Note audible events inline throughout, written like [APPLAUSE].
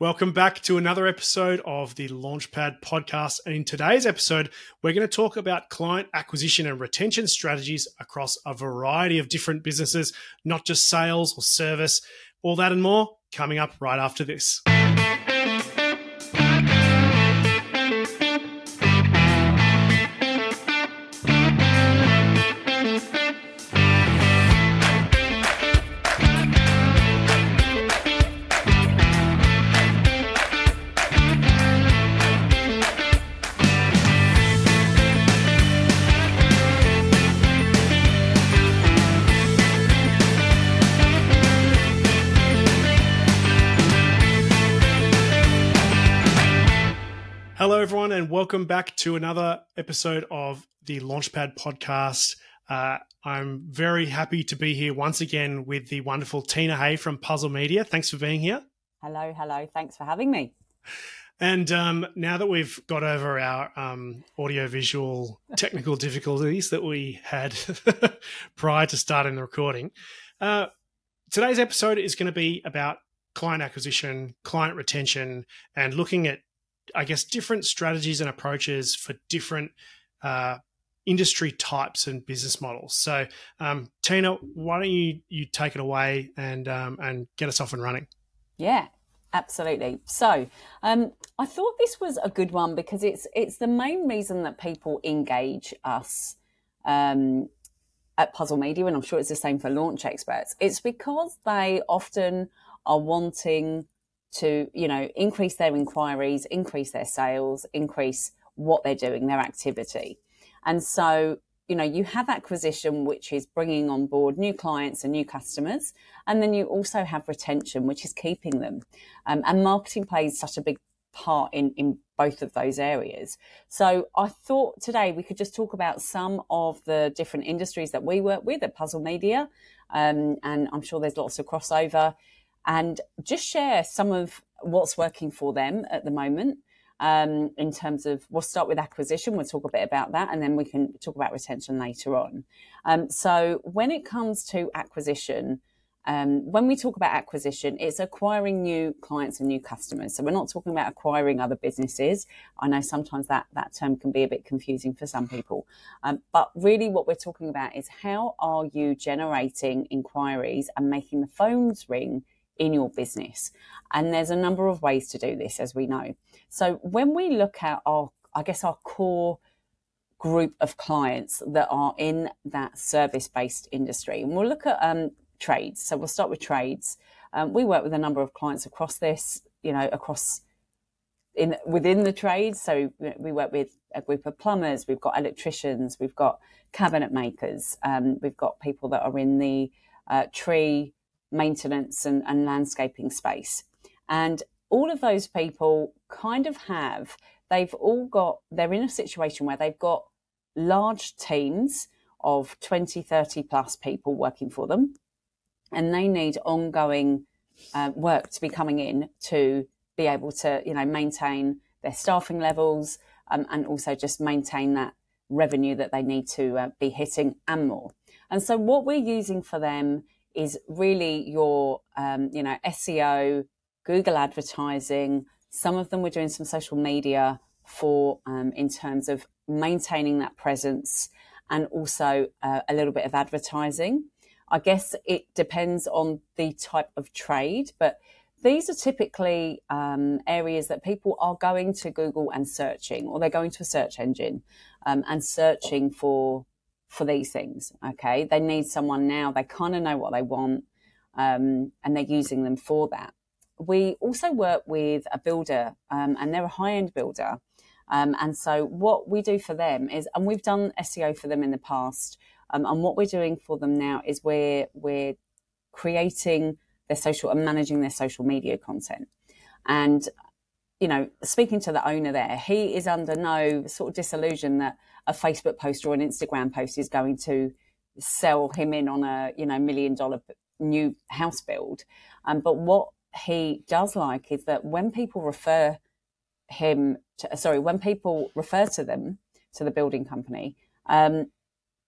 Welcome back to another episode of the Launchpad podcast. And in today's episode, we're going to talk about client acquisition and retention strategies across a variety of different businesses, not just sales or service. All that and more coming up right after this. Welcome back to another episode of the Launchpad podcast. Uh, I'm very happy to be here once again with the wonderful Tina Hay from Puzzle Media. Thanks for being here. Hello, hello. Thanks for having me. And um, now that we've got over our um, audiovisual [LAUGHS] technical difficulties that we had [LAUGHS] prior to starting the recording, uh, today's episode is going to be about client acquisition, client retention, and looking at I guess, different strategies and approaches for different uh, industry types and business models. So, um, Tina, why don't you you take it away and um, and get us off and running? Yeah, absolutely. So, um, I thought this was a good one because it's it's the main reason that people engage us um, at Puzzle Media, and I'm sure it's the same for launch experts. It's because they often are wanting to, you know, increase their inquiries, increase their sales, increase what they're doing, their activity. And so, you know, you have acquisition, which is bringing on board new clients and new customers. And then you also have retention, which is keeping them. Um, and marketing plays such a big part in, in both of those areas. So I thought today we could just talk about some of the different industries that we work with at Puzzle Media. Um, and I'm sure there's lots of crossover and just share some of what's working for them at the moment. Um, in terms of, we'll start with acquisition. We'll talk a bit about that, and then we can talk about retention later on. Um, so, when it comes to acquisition, um, when we talk about acquisition, it's acquiring new clients and new customers. So we're not talking about acquiring other businesses. I know sometimes that that term can be a bit confusing for some people, um, but really what we're talking about is how are you generating inquiries and making the phones ring in your business. And there's a number of ways to do this, as we know. So when we look at our, I guess, our core group of clients that are in that service based industry, and we'll look at um, trades. So we'll start with trades. Um, we work with a number of clients across this, you know, across in within the trades. So we work with a group of plumbers, we've got electricians, we've got cabinet makers, um, we've got people that are in the uh, tree maintenance and, and landscaping space. And all of those people kind of have, they've all got, they're in a situation where they've got large teams of 20, 30 plus people working for them. And they need ongoing uh, work to be coming in to be able to, you know, maintain their staffing levels um, and also just maintain that revenue that they need to uh, be hitting and more. And so what we're using for them is really your, um, you know, SEO, Google advertising. Some of them we're doing some social media for um, in terms of maintaining that presence and also uh, a little bit of advertising. I guess it depends on the type of trade, but these are typically um, areas that people are going to Google and searching, or they're going to a search engine um, and searching for for these things. Okay. They need someone now. They kind of know what they want. Um, and they're using them for that. We also work with a builder, um, and they're a high end builder. Um, and so what we do for them is, and we've done SEO for them in the past. Um, and what we're doing for them now is we're, we're creating their social and managing their social media content. And you know, speaking to the owner there, he is under no sort of disillusion that a Facebook post or an Instagram post is going to sell him in on a, you know, million dollar new house build. Um, but what he does like is that when people refer him to, sorry, when people refer to them, to the building company, um,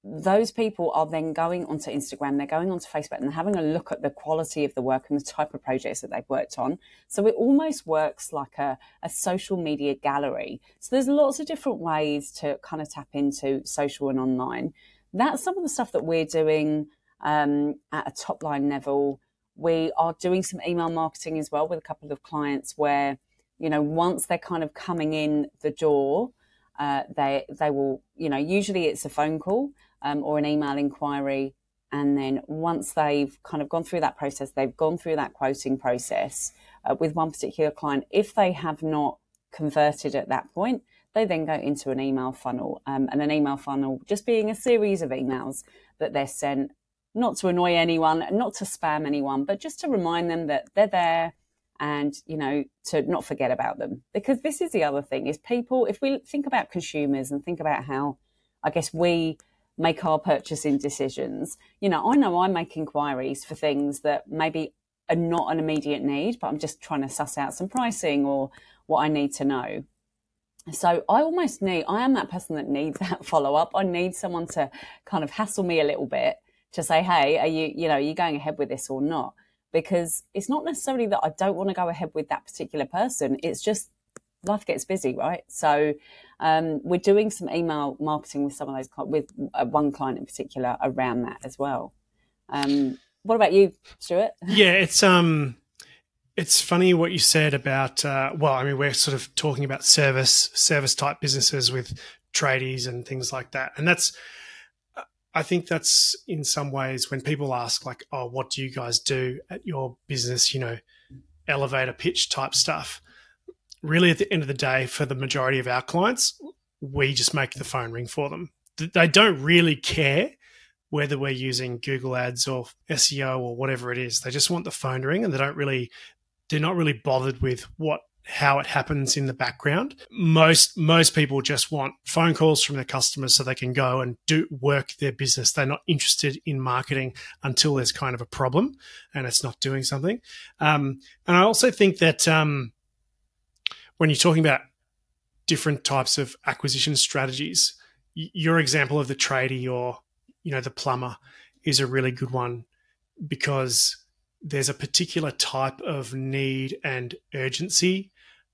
those people are then going onto Instagram, they're going onto Facebook and having a look at the quality of the work and the type of projects that they've worked on. So it almost works like a, a social media gallery. So there's lots of different ways to kind of tap into social and online. That's some of the stuff that we're doing um, at a top line level. We are doing some email marketing as well with a couple of clients where, you know, once they're kind of coming in the door, uh, they they will, you know, usually it's a phone call um, or an email inquiry. And then once they've kind of gone through that process, they've gone through that quoting process uh, with one particular client. If they have not converted at that point, they then go into an email funnel. Um, and an email funnel just being a series of emails that they're sent, not to annoy anyone, not to spam anyone, but just to remind them that they're there and you know to not forget about them because this is the other thing is people if we think about consumers and think about how i guess we make our purchasing decisions. You know, I know I make inquiries for things that maybe are not an immediate need, but I'm just trying to suss out some pricing or what I need to know. So I almost need, I am that person that needs that [LAUGHS] follow up. I need someone to kind of hassle me a little bit to say, hey, are you, you know, are you going ahead with this or not? Because it's not necessarily that I don't want to go ahead with that particular person. It's just life gets busy, right? So um, we're doing some email marketing with some of those with uh, one client in particular around that as well. Um, what about you, Stuart? [LAUGHS] Yeah, it's um, it's funny what you said about. Uh, well, I mean, we're sort of talking about service service type businesses with tradies and things like that, and that's. I think that's in some ways when people ask like, "Oh, what do you guys do at your business?" You know, elevator pitch type stuff really at the end of the day, for the majority of our clients, we just make the phone ring for them. They don't really care whether we're using Google Ads or SEO or whatever it is. They just want the phone ring and they don't really, they're not really bothered with what how it happens in the background. Most most people just want phone calls from their customers so they can go and do work their business. They're not interested in marketing until there's kind of a problem and it's not doing something. Um, and I also think that um, when you're talking about different types of acquisition strategies, your example of the tradie or you know the plumber is a really good one because there's a particular type of need and urgency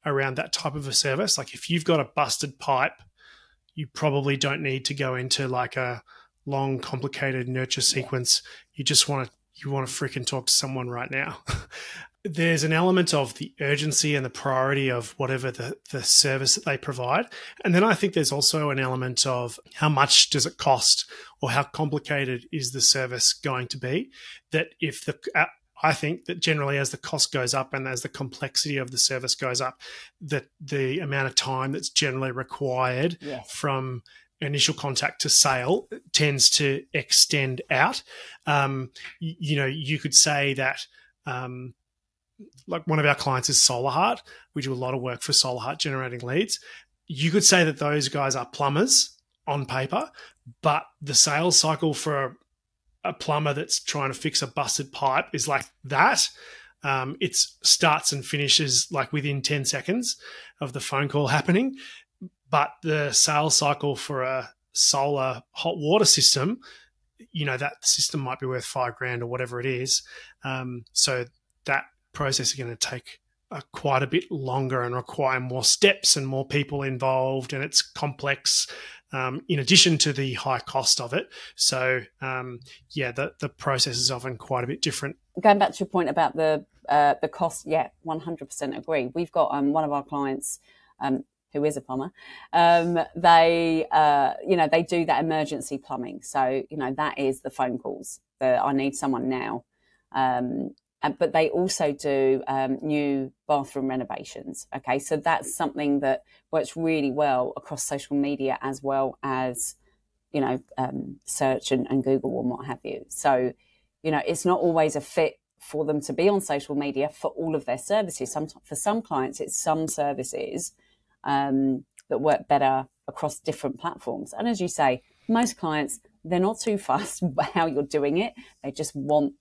around that type of a service. Like if you've got a busted pipe, you probably don't need to go into like a long, complicated nurture sequence. You just want to you want to freaking talk to someone right now. [LAUGHS] there's an element of the urgency and the priority of whatever the, the service that they provide. And then I think there's also an element of how much does it cost or how complicated is the service going to be? That if the, I think that generally as the cost goes up and as the complexity of the service goes up, that the amount of time that's generally required yes. from initial contact to sale tends to extend out. Um, you, you, know, you could say that um, like one of our clients is Solahart. We do a lot of work for Solahart generating leads. You could say that those guys are plumbers on paper, but the sales cycle for a, plumber that's trying to fix a busted pipe is like that. Um, it starts and finishes like within 10 seconds of the phone call happening. But the sales cycle for a solar hot water system, you know, that system might be worth five grand or whatever it is. Um, so that process is going to take uh, quite a bit longer and require more steps and more people involved, and it's complex. Um, in addition to the high cost of it, so um, yeah, the the process is often quite a bit different. Going back to your point about the uh, the cost, yeah, one hundred percent agree. We've got um, one of our clients um, who is a plumber, um, they, uh, you know, they do that emergency plumbing. So, you know, that is the phone calls that I need someone now. Um, but they also do um, new bathroom renovations. Okay, so that's something that works really well across social media as well as you know um, search and, and, Google and what have you. So you know it's not always a fit for them to be on social media for all of their services. Some for some clients, it's some services um, that work better across different platforms. And as you say, most clients they're not too [LAUGHS] fussed how you're doing it. They just want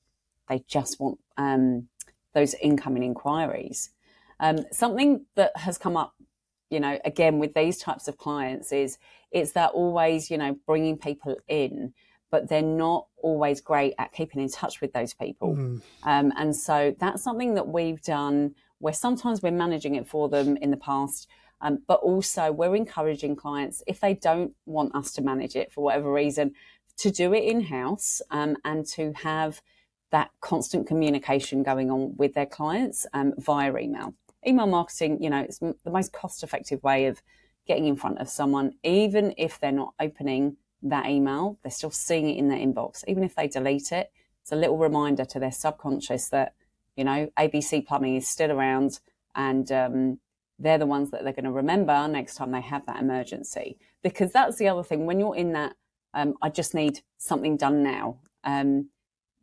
they just want um, those incoming inquiries. Um, something that has come up, you know, again with these types of clients, is it's that always you know bringing people in, but they're not always great at keeping in touch with those people. Mm. Um, and so that's something that we've done where sometimes we're managing it for them in the past. Um, but also, we're encouraging clients, if they don't want us to manage it for whatever reason, to do it in house um, and to have that constant communication going on with their clients um, via email. Email marketing, you know, it's the most cost effective way of getting in front of someone, even if they're not opening that email, they're still seeing it in their inbox. Even if they delete it, it's a little reminder to their subconscious that, you know, ABC plumbing is still around and um, they're the ones that they're going to remember next time they have that emergency. Because that's the other thing. When you're in that, um, I just need something done now. Um,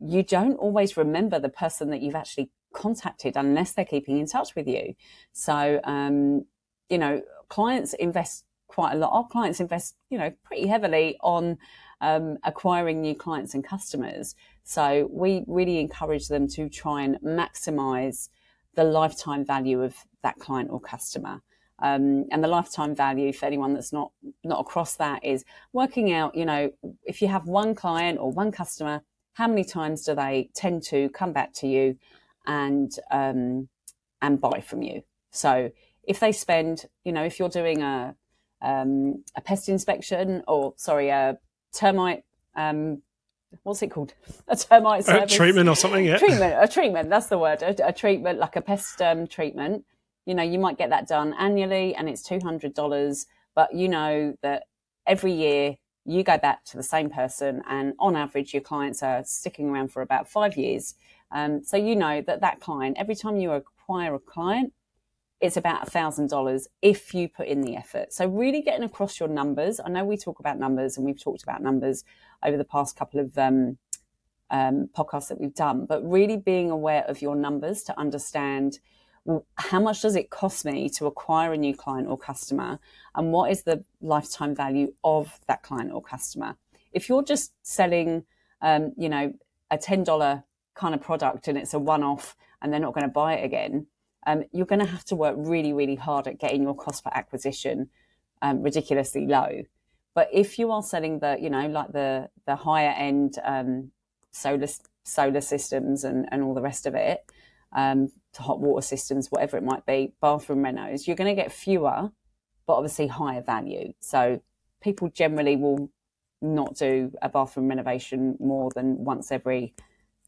you don't always remember the person that you've actually contacted unless they're keeping in touch with you. So, um, you know, clients invest quite a lot. Our clients invest, you know, pretty heavily on um, acquiring new clients and customers. So we really encourage them to try and maximize the lifetime value of that client or customer. Um, and the lifetime value for anyone that's not not across that is working out, you know, if you have one client or one customer, how many times do they tend to come back to you and um, and buy from you? So if they spend, you know, if you're doing a um, a pest inspection or sorry, a termite um, what's it called? [LAUGHS] A termite. A treatment or something, yeah. Treatment, a treatment, that's the word. A, a treatment, like a pest um, treatment. You know, you might get that done annually and it's $200, but you know that every year you go back to the same person and on average your clients are sticking around for about five years. Um, so you know that that client, every time you acquire a client, it's about a thousand dollars if you put in the effort. So really getting across your numbers. I know we talk about numbers and we've talked about numbers over the past couple of um, um, podcasts that we've done, but really being aware of your numbers to understand how much does it cost me to acquire a new client or customer, and what is the lifetime value of that client or customer. If you're just selling, um, you know, a ten dollar kind of product and it's a one off, and they're not going to buy it again, um, you're going to have to work really, really hard at getting your cost per acquisition um, ridiculously low. But if you are selling the, you know, like the the higher end um, solar solar systems and, and all the rest of it, um, to hot water systems, whatever it might be, bathroom renos, you're going to get fewer, but obviously higher value. So people generally will not do a bathroom renovation more than once every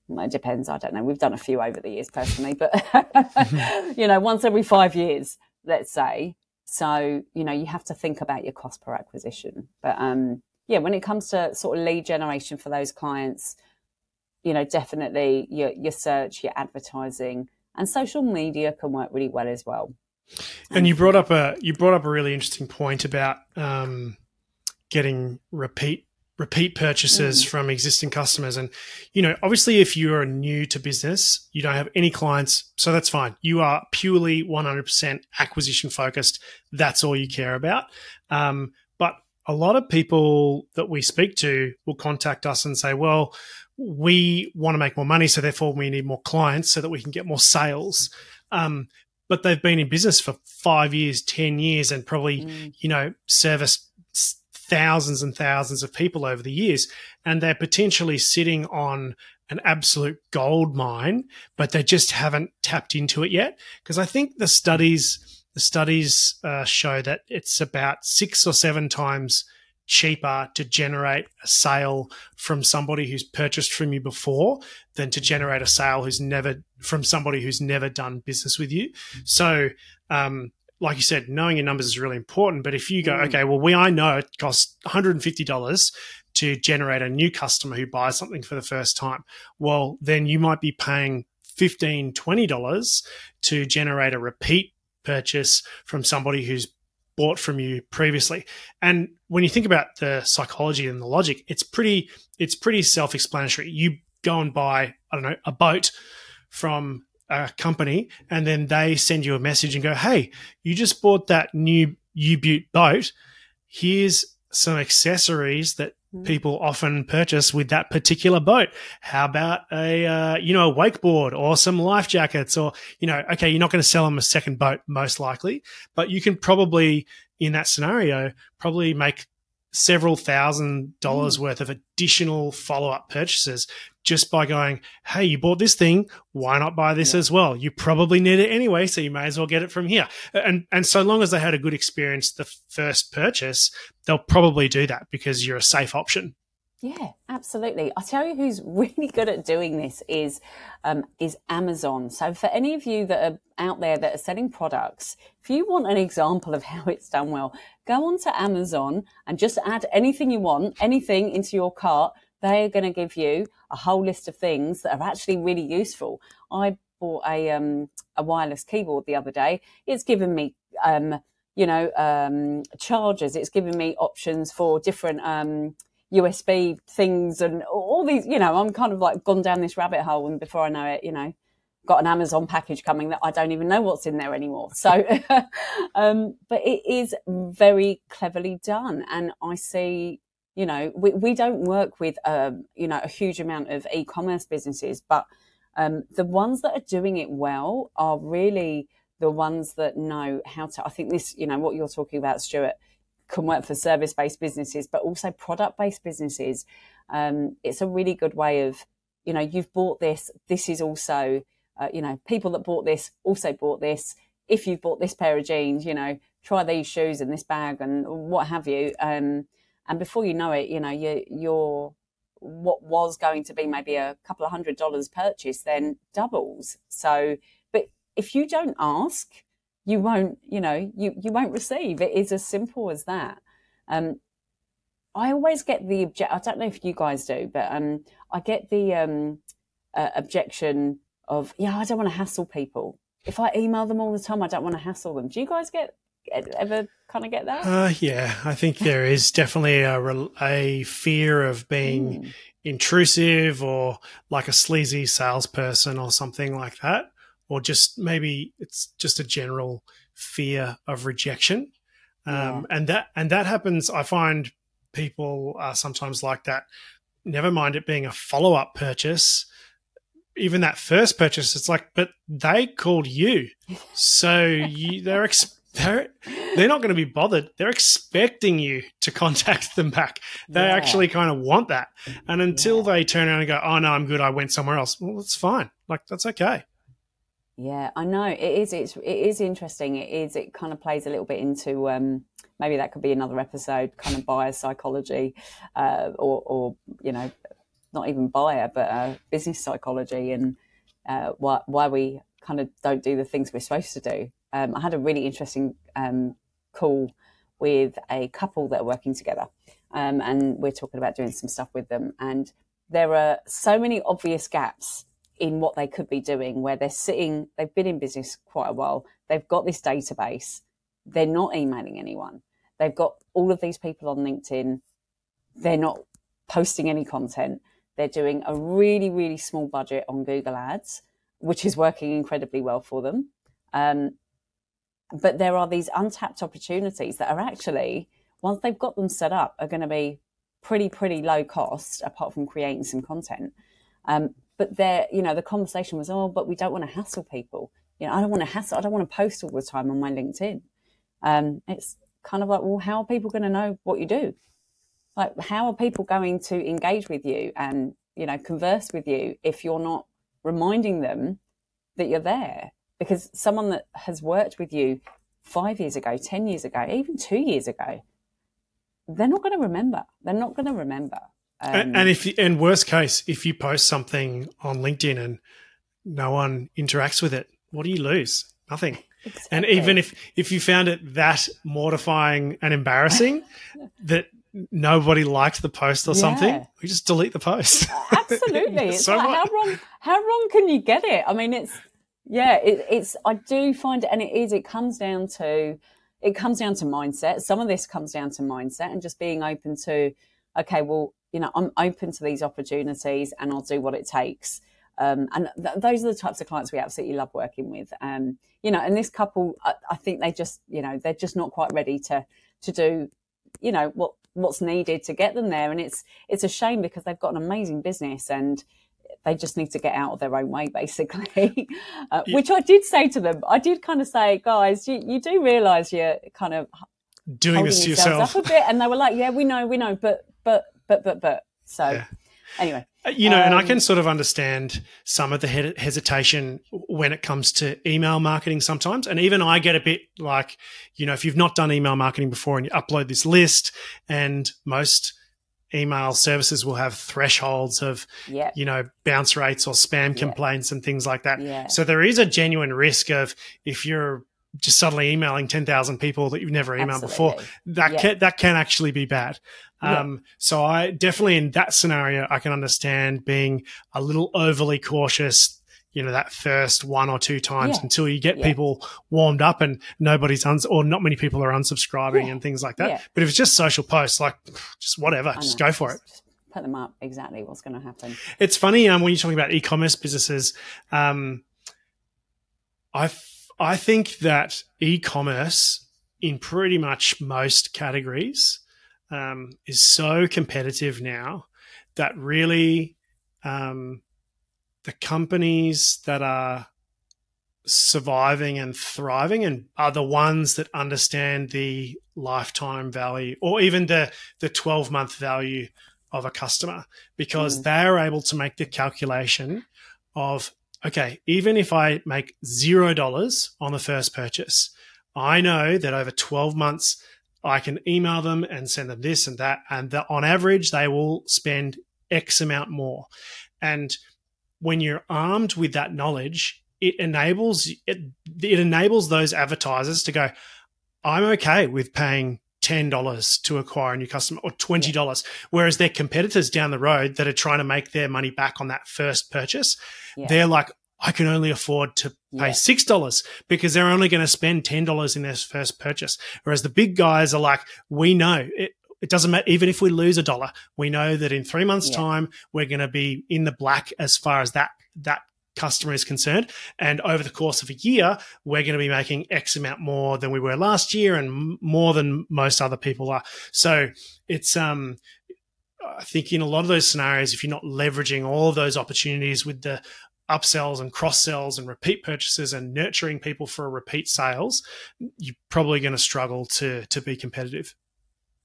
it depends. I don't know. We've done a few over the years personally, but [LAUGHS] [LAUGHS] you know, once every five years, let's say. So, you know, you have to think about your cost per acquisition. But um, yeah, when it comes to sort of lead generation for those clients, you know, definitely your your search, your advertising, and social media can work really well as well. And you brought up a you brought up a really interesting point about um, getting repeat repeat purchases mm. from existing customers. And, you know, obviously, if you are new to business, you don't have any clients, so that's fine. You are purely 100% acquisition focused. That's all you care about. Um, but a lot of people that we speak to will contact us and say, well, we want to make more money, so therefore we need more clients so that we can get more sales. Um, but they've been in business for five years, 10 years, and probably, mm. you know, service thousands and thousands of people over the years, and they're potentially sitting on an absolute gold mine, but they just haven't tapped into it yet. Because I think the studies the studies uh, show that it's about six or seven times cheaper to generate a sale from somebody who's purchased from you before than to generate a sale who's never from somebody who's never done business with you. So um, like you said, knowing your numbers is really important. But if you go, mm. okay, well, we I know it costs $150 to generate a new customer who buys something for the first time. Well, then you might be paying $15, $20 to generate a repeat purchase from somebody who's bought from you previously. And when you think about the psychology and the logic, it's pretty it's pretty self-explanatory. You go and buy, I don't know, a boat from a company and then they send you a message and go, Hey, you just bought that new U Butte boat. Here's some accessories that people often purchase with that particular boat. How about a, uh, you know, a wakeboard or some life jackets or, you know, okay, you're not going to sell them a second boat most likely, but you can probably, in that scenario, probably make several thousand dollars mm. worth of additional follow up purchases just by going, Hey, you bought this thing. Why not buy this yeah. as well? You probably need it anyway. So you may as well get it from here. And, and so long as they had a good experience the first purchase, they'll probably do that because you're a safe option. Yeah, absolutely. I tell you who's [LAUGHS] really good at doing this is um, is Amazon. So for any of you that are out there that are selling products, if you want an example of [LAUGHS] how it's done well, go onto Amazon and just add anything you want, anything into your cart. They are going to give you a whole list of things that are actually really useful. I bought a um, a wireless keyboard the other day. It's given me um, you know um, chargers. It's given me options for different um, USB things and all these, you know, I'm kind of like gone down this rabbit hole and before I know it, you know, got an Amazon package coming that I don't even know what's in there anymore. So, [LAUGHS] um, but it is very cleverly done. And I see, you know, we, we don't work with, um, you know, a huge amount of e-commerce businesses, but um, the ones that are doing it well are really the ones that know how to, I think this, you know, what you're talking about, Stuart, can work for service based businesses, but also product based businesses. Um, it's a really good way of, you know, you've bought this. This is also, uh, you know, people that bought this also bought this. If you've bought this pair of jeans, you know, try these shoes and this bag and what have you. Um, and before you know it, you know, you, you're what was going to be maybe a couple of hundred dollars purchase then doubles. So, but if you don't ask, you won't, you know, you, you won't receive. It is as simple as that. Um, I always get the object. I don't know if you guys do, but um, I get the um, uh, objection of, yeah, I don't want to hassle people. If I email them all the time, I don't want to hassle them. Do you guys get ever kind of get that? Uh, yeah, I think there is definitely a, a fear of being mm. intrusive or like a sleazy salesperson or something like that or just maybe it's just a general fear of rejection. Um, yeah. and that and that happens. I find people are sometimes like that. Never mind it being a follow up purchase. Even that first purchase, it's like, but they called you, so you, they're ex- they're they're not going to be bothered. They're expecting you to contact them back. They yeah. actually kind of want that. And until yeah. they turn around and go, "Oh no, I'm good. I went somewhere else." Well, that's fine. Like that's okay. Yeah, I know it is. It's it is interesting. It is. It kind of plays a little bit into um, maybe that could be another episode, kind of buyer psychology, uh, or or you know, not even buyer, but uh, business psychology, and uh, why why we kind of don't do the things we're supposed to do. Um, I had a really interesting um, call with a couple that are working together, um, and we're talking about doing some stuff with them, and there are so many obvious gaps in what they could be doing where they're sitting, they've been in business quite a while, they've got this database, they're not emailing anyone, they've got all of these people on LinkedIn, they're not posting any content, they're doing a really, really small budget on Google Ads, which is working incredibly well for them. Um, but there are these untapped opportunities that are actually, once they've got them set up, are going to be pretty, pretty low cost, apart from creating some content. Um, but there, you know, the conversation was, oh, but we don't want to hassle people. You know, I don't want to hassle. I don't want to post all the time on my LinkedIn. Um, it's kind of like, well, how are people going to know what you do? Like, how are people going to engage with you and you know converse with you if you're not reminding them that you're there? Because someone that has worked with you five years ago, ten years ago, even two years ago, they're not going to remember. They're not going to remember. Um, and if in worst case, if you post something on LinkedIn and no one interacts with it, what do you lose? Nothing. Exactly. And even if if you found it that mortifying and embarrassing [LAUGHS] that nobody liked the post or yeah. something, we just delete the post. Absolutely. [LAUGHS] it's so like, how wrong how wrong can you get it? I mean, it's yeah, it, it's I do find it, and it is. It comes down to it comes down to mindset. Some of this comes down to mindset and just being open to okay, well, you know, I'm open to these opportunities and I'll do what it takes. Um, and th- those are the types of clients we absolutely love working with. Um, you know, and this couple, I, I, think they just, you know, they're just not quite ready to to do, you know, what what's needed to get them there. And it's it's a shame because they've got an amazing business and they just need to get out of their own way, [LAUGHS] basically. uh, yeah. Which I did say to them. I did kind of say, guys, you, you do realise you're kind of doing this to yourself a bit, and they were like, yeah, we know, we know, but but but but but. So yeah. anyway. Uh, you know, um, and I can um, sort of understand some of the he- hesitation when it comes to email marketing sometimes. And even I get a bit like, you know, if you've not done email marketing before and you upload this list, and most email services will have thresholds of, yep. you know, bounce rates or spam yep. complaints and things like that. Yeah. So there is a genuine risk of if you're just suddenly emailing 10,000 people that you've never emailed Absolutely. before, that yep. can, that can actually be bad. Um, so I definitely in that scenario, I can understand being a little overly cautious, you know, that first one or two times yeah. until you get yeah. people warmed up and nobody's uns or not many people are unsubscribing yeah. and things like that. But if it's just social posts, like just whatever, just go for it. put them up exactly what's going to happen. It's funny um, when you're talking about e-commerce businesses. Um, I I think that e-commerce in pretty much most categories um, is so competitive now that really um, the companies that are surviving and thriving and are the ones that understand the lifetime value or even the the 12 month value of a customer because mm. they're able to make the calculation of okay even if i make zero dollars on the first purchase i know that over 12 months I can email them and send them this and that. And that on average, they will spend X amount more. And when you're armed with that knowledge, it enables it, it enables those advertisers to go, I'm okay with paying ten dollars to acquire a new customer or twenty dollars, yeah. whereas their competitors down the road that are trying to make their money back on that first purchase, yeah. they're like, I can only afford to pay six dollars because they're only going to spend ten dollars in their first purchase. Whereas the big guys are like, we know it, it doesn't matter. Even if we lose a dollar, we know that in three months' yeah. time we're going to be in the black as far as that that customer is concerned. And over the course of a year, we're going to be making X amount more than we were last year, and more than most other people are. So it's um. I think in a lot of those scenarios, if you're not leveraging all of those opportunities with the upsells and cross sells and repeat purchases and nurturing people for repeat sales, you're probably going to struggle to to be competitive.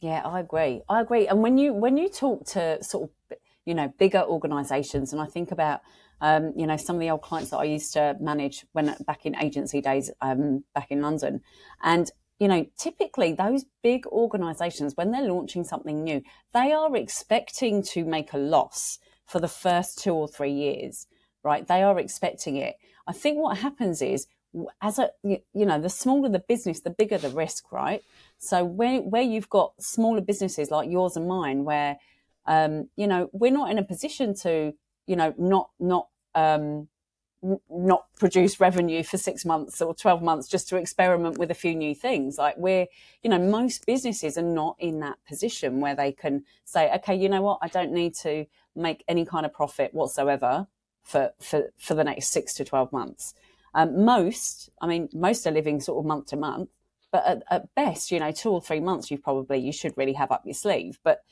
Yeah, I agree. I agree. And when you when you talk to sort of you know bigger organisations, and I think about um, you know some of the old clients that I used to manage when back in agency days um, back in London, and you know typically those big organisations when they're launching something new, they are expecting to make a loss for the first two or three years right? They are expecting it. I think what happens is, as a you know, the smaller the business, the bigger the risk, right? So where where you've got smaller businesses like yours and mine, where um, you know we're not in a position to you know not not um, not produce revenue for six months or 12 months just to experiment with a few new things. Like we're, you know, most businesses are not in that position where they can say, okay, you know what, I don't need to make any kind of profit whatsoever for, for, for the next six to 12 months. Um, most, I mean, most are living sort of month to month, but at, at, best, you know, two or three months, you probably, you should really have up your sleeve. But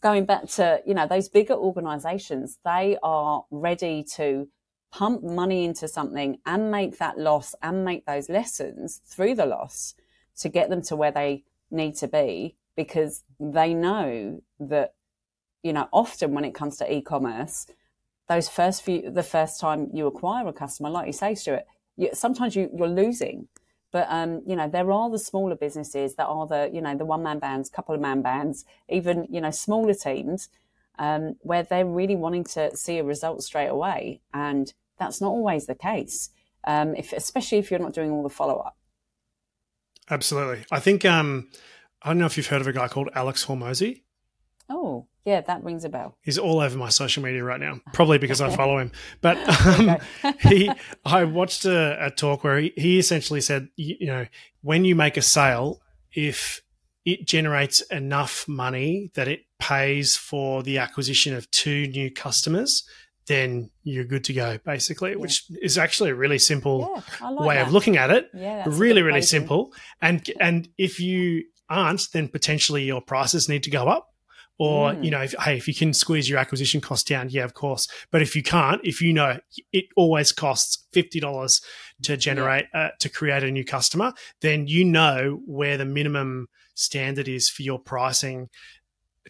going back to, you know, those bigger organizations, they are ready to pump money into something and make that loss and make those lessons through the loss to get them to where they need to be because they know that, you know, often when it comes to e-commerce, those first few, the first time you acquire a customer, like you say, Stuart, you, sometimes you, you're losing. But um, you know, there are the smaller businesses that are the you know the one man bands, couple of man bands, even you know smaller teams um, where they're really wanting to see a result straight away, and that's not always the case. Um, if especially if you're not doing all the follow up. Absolutely, I think um, I don't know if you've heard of a guy called Alex Hormozi. Oh, yeah, that rings a bell. He's all over my social media right now, probably because I follow him. [LAUGHS] But um, he, I watched a, a talk where he, he essentially said, you, you know, when you make a sale, if it generates enough money that it pays for the acquisition of two new customers, then you're good to go, basically, yeah. which is actually a really simple yeah, like way that. of looking at it. Yeah, really, really simple. And and if you aren't, then potentially your prices need to go up. Or, mm. you know, if, hey, if you can squeeze your acquisition cost down, yeah, of course. But if you can't, if you know it always costs $50 to generate, yeah. uh, to create a new customer, then you know where the minimum standard is for your pricing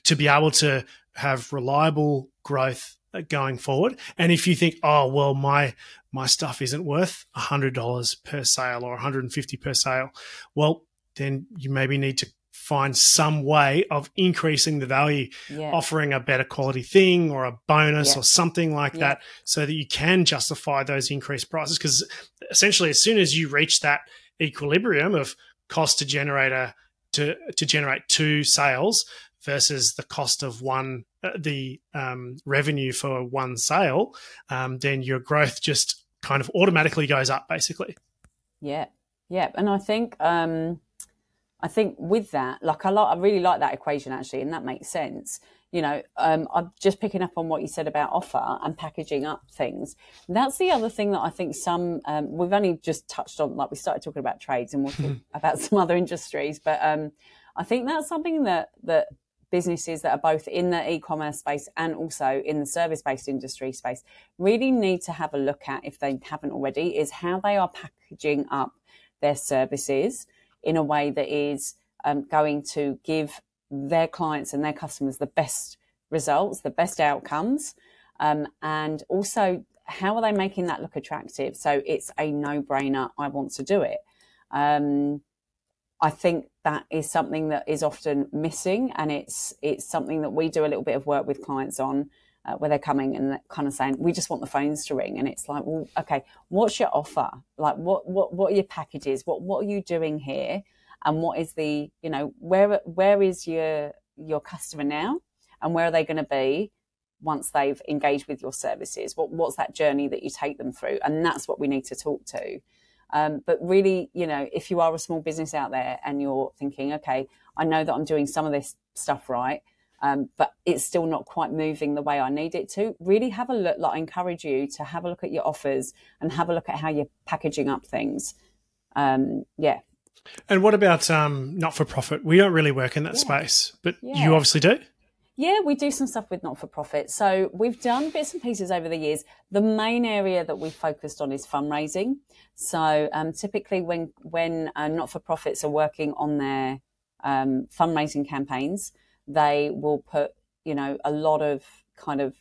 to be able to have reliable growth uh, going forward. And if you think, oh well, my my stuff isn't worth hundred dollars per sale or 150 per sale, well, then you maybe need to find some way of increasing the value, yeah. offering a better quality thing or a bonus yeah. or something like yeah. that, so that you can justify those increased prices. Because essentially, as soon as you reach that equilibrium of cost to generate a to to generate two sales versus the cost of one uh, the um, revenue for one sale, um, then your growth just kind of automatically goes up, basically. Yeah, yeah, and I think um, I think with that, like I like, I really like that equation actually, and that makes sense. You know, um, I'm just picking up on what you said about offer and packaging up things. That's the other thing that I think some um, we've only just touched on, like we started talking about trades, and we'll talk [LAUGHS] about some other industries, but um, I think that's something that that businesses that are both in the e-commerce space and also in the service-based industry space really need to have a look at if they haven't already is how they are packaging up their services in a way that is um, going to give their clients and their customers the best results, the best outcomes, um, and also how are they making that look attractive? So it's a no-brainer. I want to do it. Um, I think that is something that is often missing, and it's it's something that we do a little bit of work with clients on, uh, where they're coming and kind of saying, "We just want the phones to ring," and it's like, "Well, okay, what's your offer? Like, what what what are your packages? What what are you doing here? And what is the you know where where is your your customer now, and where are they going to be?" once they've engaged with your services what, what's that journey that you take them through and that's what we need to talk to um, but really, you know, if you are a small business out there and you're thinking, okay, I know that I'm doing some of this stuff right, um, but it's still not quite moving the way I need it to, really have a look. Like, I encourage you to have a look at your offers and have a look at how you're packaging up things. Um, yeah. And what about um, not for profit? We don't really work in that yeah. space, but yeah. you obviously do. Yeah, we do some stuff with not for profit. So we've done bits and pieces over the years. The main area that we've focused on is fundraising. So um, typically, when when uh, not for profits are working on their um, fundraising campaigns, they will put you know a lot of kind of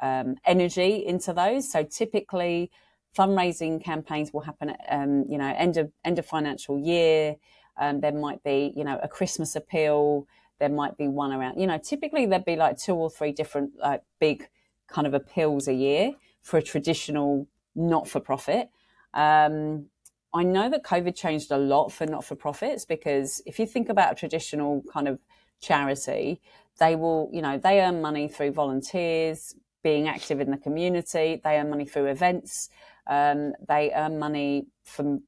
um, energy into those. So typically, fundraising campaigns will happen at um, you know end of end of financial year. Um, there might be you know a Christmas appeal there might be one around, you know, typically there'd be like two or three different like big kind of appeals a year for a traditional not for profit. Um, I know that COVID changed a lot for not for profits because if you think about a traditional kind of charity, they will, you know, they earn money through volunteers, being active in the community, they earn money through events, um, they earn money from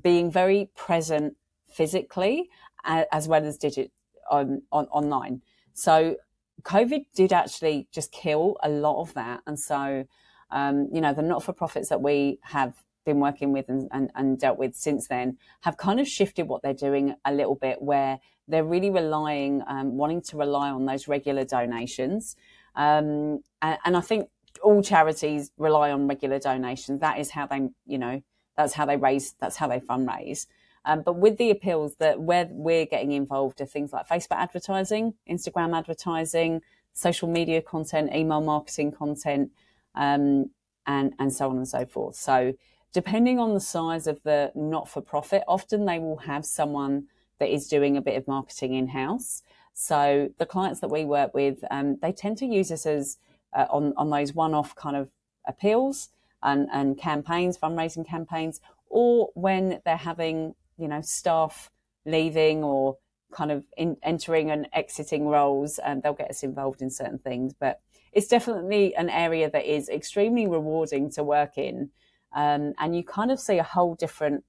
being very present physically as well as digit, on, on online. So COVID did actually just kill a lot of that. And so, um, you know, the not for profits that we have been working with and, and, and, dealt with since then have kind of shifted what they're doing a little bit, where they're really relying, um, wanting to rely on those regular donations. Um, and, and I think all charities rely on regular donations. That is how they, you know, that's how they raise, that's how they fundraise. Um, but with the appeals that where we're getting involved are things like Facebook advertising, Instagram advertising, social media content, email marketing content, um, and and so on and so forth. So depending on the size of the not for profit, often they will have someone that is doing a bit of marketing in house. So the clients that we work with, um, they tend to use us as uh, on on those one off kind of appeals and, and campaigns, fundraising campaigns, or when they're having you know, staff leaving or kind of in, entering and exiting roles, and they'll get us involved in certain things. But it's definitely an area that is extremely rewarding to work in, um, and you kind of see a whole different,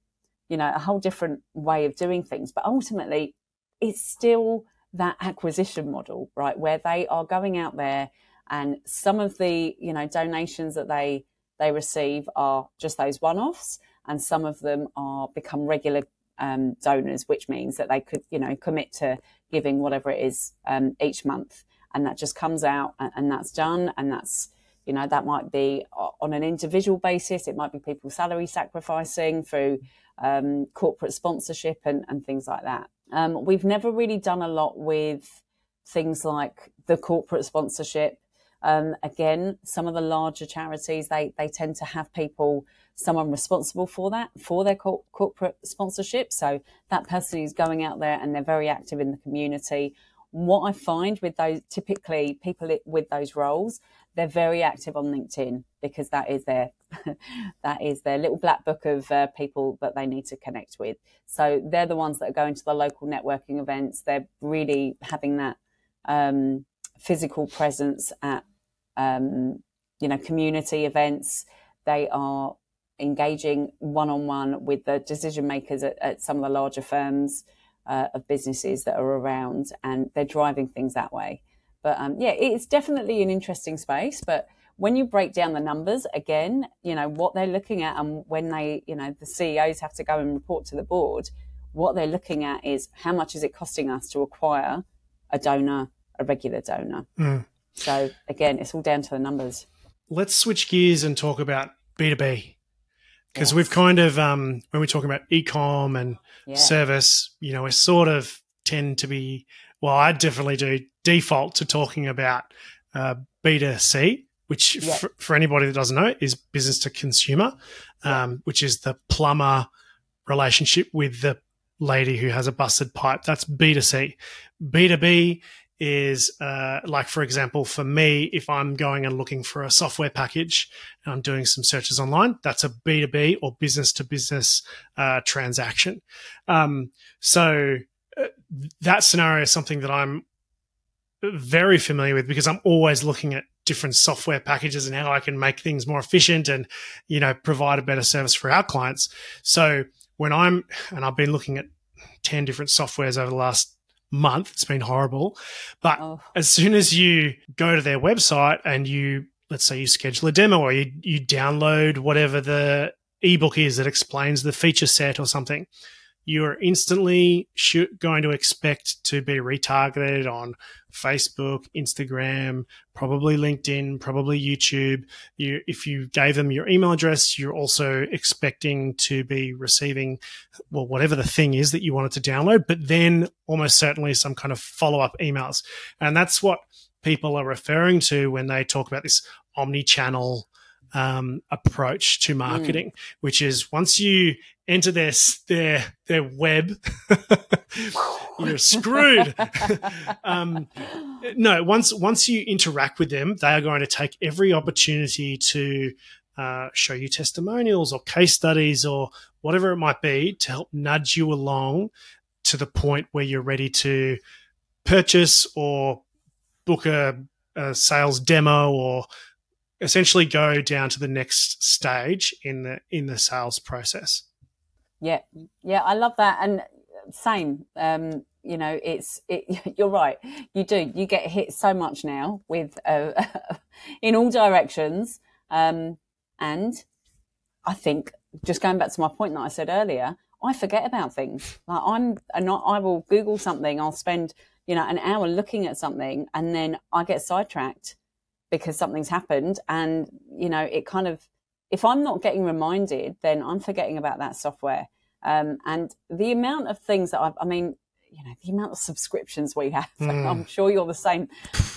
you know, a whole different way of doing things. But ultimately, it's still that acquisition model, right, where they are going out there, and some of the, you know, donations that they they receive are just those one-offs, and some of them are become regular um, donors, which means that they could, you know, commit to giving whatever it is um, each month, and that just comes out and, and, that's done, and that's, you know, that might be on an individual basis. It might be people salary sacrificing through um, corporate sponsorship and, and things like that. Um, we've never really done a lot with things like the corporate sponsorship. Um, again, some of the larger charities they they tend to have people, someone responsible for that for their co- corporate sponsorship. So that person is going out there and they're very active in the community. What I find with those typically people with those roles, they're very active on LinkedIn because that is their [LAUGHS] that is their little black book of uh, people that they need to connect with. So they're the ones that are going to the local networking events. They're really having that um, physical presence at um, you know community events. They are engaging one on one with the decision makers at, at, some of the larger firms uh, of businesses that are around, and they're driving things that way. But um, yeah, it's definitely an interesting space. But when you break down the numbers again, you know what they're looking at, and when they, you know, the CEOs have to go and report to the board, what they're looking at is how much is it costing us to acquire a donor, a regular donor. Mm. So again, it's all down to the numbers. Let's switch gears and talk about B two B because yes. we've kind of um, when we're talking about e-com and yeah. service, you know, we sort of tend to be well, I definitely do default to talking about uh, B2C, which yep. f- for anybody that doesn't know is business to consumer, um, which is the plumber relationship with the lady who has a busted pipe. That's B2C. B2B is uh, like, for example, for me, if I'm going and looking for a software package and I'm doing some searches online, that's a B2B or business to business uh, transaction. Um, so that scenario is something that I'm very familiar with because I'm always looking at different software packages and how I can make things more efficient and, you know, provide a better service for our clients. So when I'm, and I've been looking at 10 different softwares over the last month, it's been horrible. But oh. as soon as you go to their website and you, let's say you schedule a demo or you, you download whatever the ebook is that explains the feature set or something, you're instantly going to expect to be retargeted on Facebook, Instagram, probably LinkedIn, probably YouTube. You, if you gave them your email address, you're also expecting to be receiving, well, whatever the thing is that you wanted to download, but then almost certainly some kind of follow up emails. And that's what people are referring to when they talk about this omni channel um, approach to marketing, mm. which is once you enter their their their web, [LAUGHS] you're screwed. [LAUGHS] um, no, once once you interact with them, they are going to take every opportunity to uh, show you testimonials or case studies or whatever it might be to help nudge you along to the point where you're ready to purchase or book a, a sales demo or essentially go down to the next stage in the in the sales process. Yeah, yeah, I love that, and same. Um, you know, it's it, [LAUGHS] you're right. You do. You get hit so much now with uh, [LAUGHS] in all directions, um, and I think just going back to my point that I said earlier, I forget about things. Like I'm, not. I will Google something. I'll spend you know an hour looking at something, and then I get sidetracked because something's happened. And you know it kind of if i'm not getting reminded then i'm forgetting about that software. Um, and the amount of things that I've, i mean you know the amount of subscriptions we have [LAUGHS] mm. i'm sure you're the same.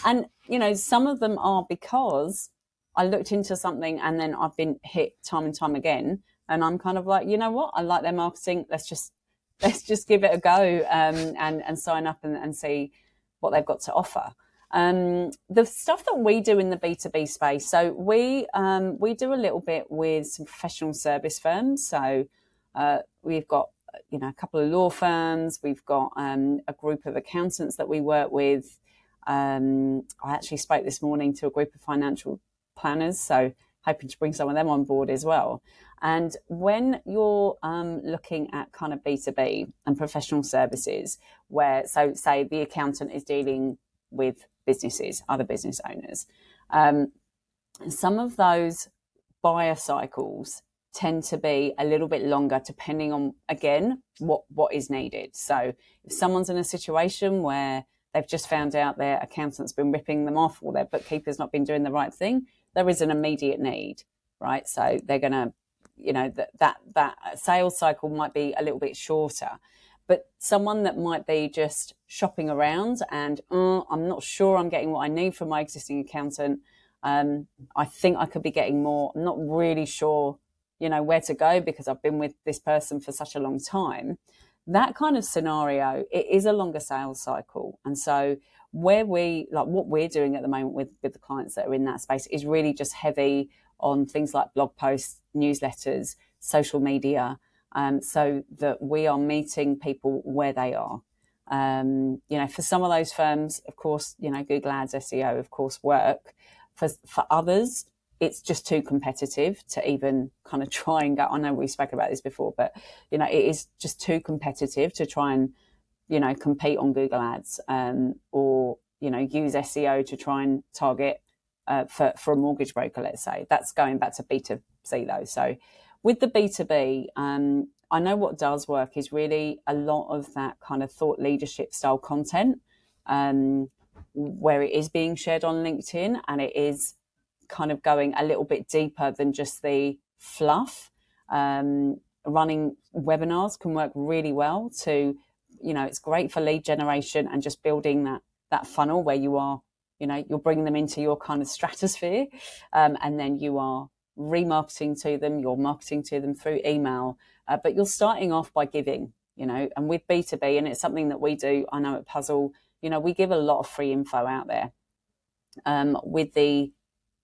And you know some of them are because i looked into something and then i've been hit time and time again. And i'm kind of like you know what? I like their marketing. Let's just [LAUGHS] let's just give it a go um, and and sign up and, and see what they've got to offer um, the stuff that we do in the B2B space, so we um, we do a little bit with some professional service firms. So uh, we've got you know a couple of law firms, we've got um, a group of accountants that we work with. Um, I actually spoke this morning to a group of financial planners, so hoping to bring some of them on board as well. And when you're um, looking at kind of B2B and professional services, where, so say the accountant is dealing with businesses, other business owners. Um, some of those buyer cycles tend to be a little bit longer depending on again what what is needed. So if someone's in a situation where they've just found out their accountant's been ripping them off or their bookkeeper's not been doing the right thing there is an immediate need right? So they're going to you know that that that sales cycle might be a little bit shorter but someone that might be just shopping around and oh, i'm not sure i'm getting what i need from my existing accountant. Um, i think i could be getting more. I'm not really sure you know where to go because i've been with this person for such a long time. That kind of scenario it is a longer sales cycle. And so where we like what we're doing at the moment with with the clients that are in that space is really just heavy on things like blog posts newsletters social media um, so that we are meeting people where they are um, you know for some of those firms of course you know google ads seo of course work for for others it's just too competitive to even kind of [LAUGHS] try and go. I know we spoke about this before, but you know, it is just too competitive to try and you know compete on Google Ads um, or you know use SEO to try and target uh, for for a mortgage broker. Let's say that's going back to B two C though. So with the B two B, um, I know what does work is really a lot of that kind of thought leadership style content. Um, where it is being shared on LinkedIn and it is kind of going a little bit deeper than just the fluff. Um, running webinars can work really well to, you know, it's great for lead generation and just building that that funnel where you are, you know, you're bringing them into your kind of stratosphere, um, and then you are remarketing to them, you're marketing to them through email, uh, but you're starting off by giving, you know, and with B2B, and it's something that we do, I know at Puzzle, you know, we give a lot of free info out there. Um, with the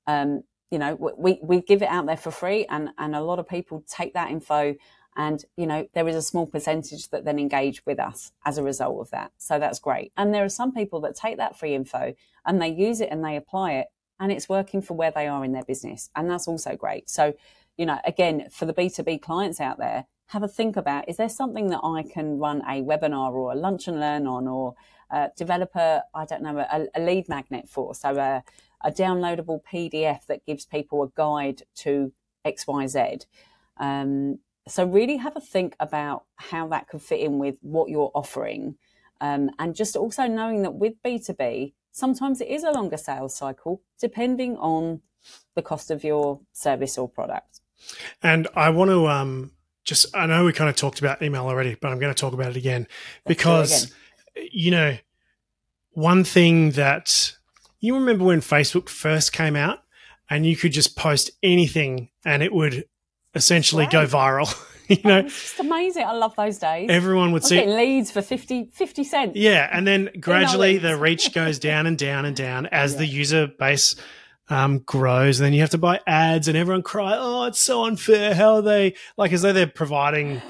um, you know, we, we give it out there for free and, and a lot of people take that info and, you know, there is a small percentage that then engage with us as a result of that. So that's great. And there are some people that take that free info and they use it and they apply it and it's working for where they are in their business. And that's also great. So, you know, again, for the B2B clients out there, have a think about is there something that I can run a webinar or a lunch and learn on or uh, develop a, I don't know, a, a lead magnet for? So, uh, a downloadable PDF that gives people a guide to XYZ. Um, so, really have a think about how that could fit in with what you're offering. Um, and just also knowing that with B2B, sometimes it is a longer sales cycle depending on the cost of your service or product. And I want to um, just, I know we kind of talked about email already, but I'm going to talk about it again because, again. you know, one thing that you remember when Facebook first came out and you could just post anything and it would essentially right. go viral. [LAUGHS] [LAUGHS] you know, oh, it's just amazing. I love those days. Everyone would see leads for 50, 50 cents. Yeah, and then gradually the reach goes down and down and down as yeah. the user base um, grows. And then you have to buy ads, and everyone cry, "Oh, it's so unfair! How are they like as though they're providing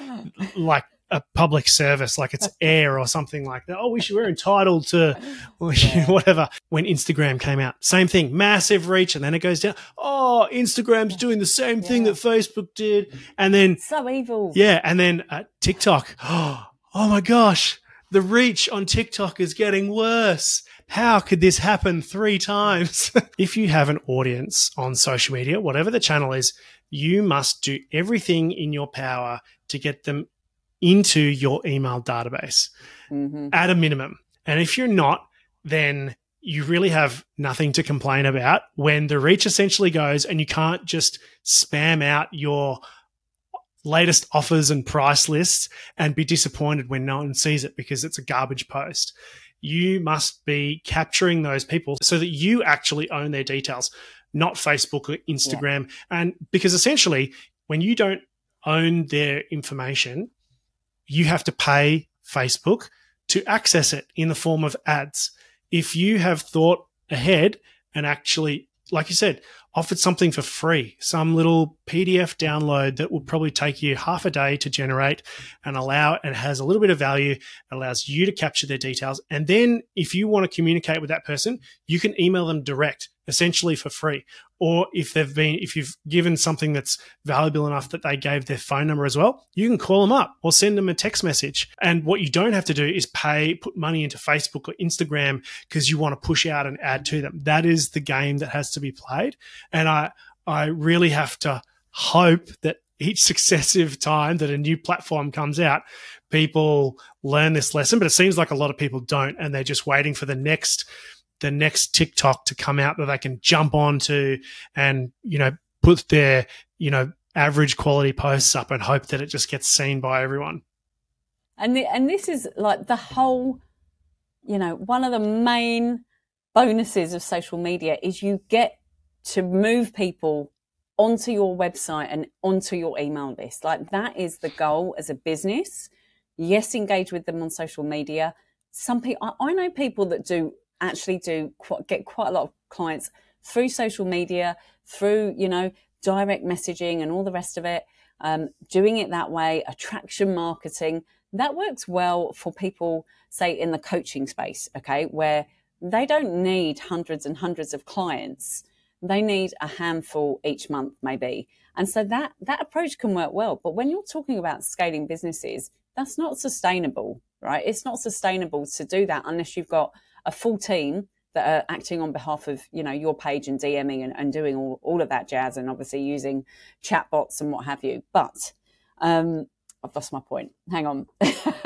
like a public service, like it's [LAUGHS] air or something like that. Oh, we should, we're entitled to [LAUGHS] yeah. [LAUGHS] whatever. When Instagram came out, same thing, massive reach, and then it goes down. Oh, Instagram's doing the same yeah. thing that Facebook did, and then so evil. Yeah, and then uh, TikTok. Oh, [GASPS] oh my gosh, the reach on TikTok is getting worse. How could this happen three times? if you have an audience on social media, whatever the channel is, you must do everything in your power to get them into your email database mm-hmm. at a minimum. And if you're not, then you really have nothing to complain about when the reach essentially goes and you can't just spam out your latest offers and price lists and be disappointed when no one sees it because it's a garbage post. You must be capturing those people so that you actually own their details, not Facebook or Instagram. Yeah. And because essentially, when you don't own their information, you have to pay Facebook to access it in the form of ads. If you have thought ahead and actually, like you said, offered something for free, some little PDF download that will probably take you half a day to generate and allow and has a little bit of value, allows you to capture their details. And then if you want to communicate with that person, you can email them direct essentially for free. Or if they've been, if you've given something that's valuable enough that they gave their phone number as well, you can call them up or send them a text message. And what you don't have to do is pay, put money into Facebook or Instagram because you want to push out an ad to them. That is the game that has to be played. And I, I really have to hope that each [LAUGHS] successive time that a new platform comes out, people learn this lesson, but it seems like a lot of people don't, and they're just waiting for the next the next TikTok to come out that they can jump onto and you know put their you know average quality posts up and hope that it just gets seen by everyone. And the, and this is like the whole, you know, one of the main bonuses of social media is you get to move people onto your website and onto your email list. Like that is the goal as a business. Yes, engage with them on social media. Some people, I, I know people that do actually do quite, get quite a lot of clients through social media, through, you know, direct messaging and all the rest of it. Um, doing it that way, attraction marketing, that works well for people, say, in the coaching space, okay, where they don't need hundreds and hundreds of clients. They need a handful each month, maybe. And so that, that approach can work well. But when you're talking about scaling businesses, that's not sustainable, right? It's not sustainable to do that unless you've got a full team that are acting on behalf of, you know, your page and DMing and, and doing all, all of that jazz and obviously using chatbots and what have you. But, um, I've lost my point. Hang on.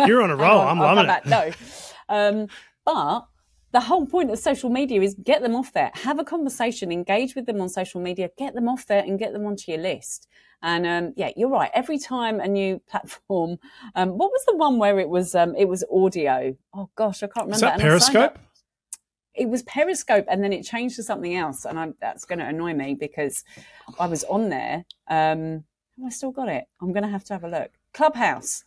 You're on a [LAUGHS] roll. on, I'm loving it. No. Um, but the whole point of social media is get them off there, have a conversation, engage with them on social media, get them off there and get them onto your list. And um, yeah, you're right. Every time a new platform, um, what was the one where it was um, it was audio? Oh gosh, I can't remember. Is that Periscope? It was Periscope, and then it changed to something else, and I'm, that's going to annoy me because I was on there. Um, have I still got it? I'm going to have to have a look. Clubhouse.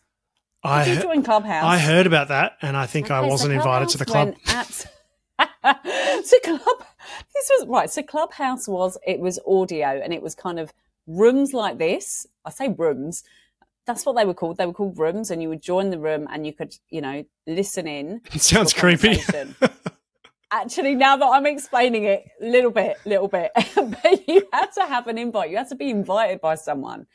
Did I you join Clubhouse? I heard about that, and I think okay, I wasn't so invited to the club. At, [LAUGHS] so club, this was right. So Clubhouse was it was audio, and it was kind of rooms like this. I say rooms. That's what they were called. They were called rooms, and you would join the room, and you could, you know, listen in. It [LAUGHS] sounds creepy. [LAUGHS] Actually, now that I'm explaining it, little bit, little bit, [LAUGHS] but you had to have an invite. You had to be invited by someone,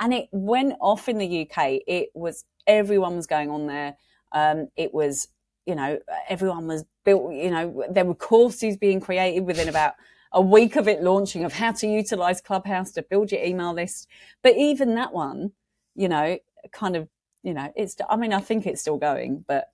and it went off in the UK. It was everyone was going on there. Um, it was, you know, everyone was built. You know, there were courses being created within about a week of it launching of how to utilize Clubhouse to build your email list. But even that one, you know, kind of, you know, it's. I mean, I think it's still going, but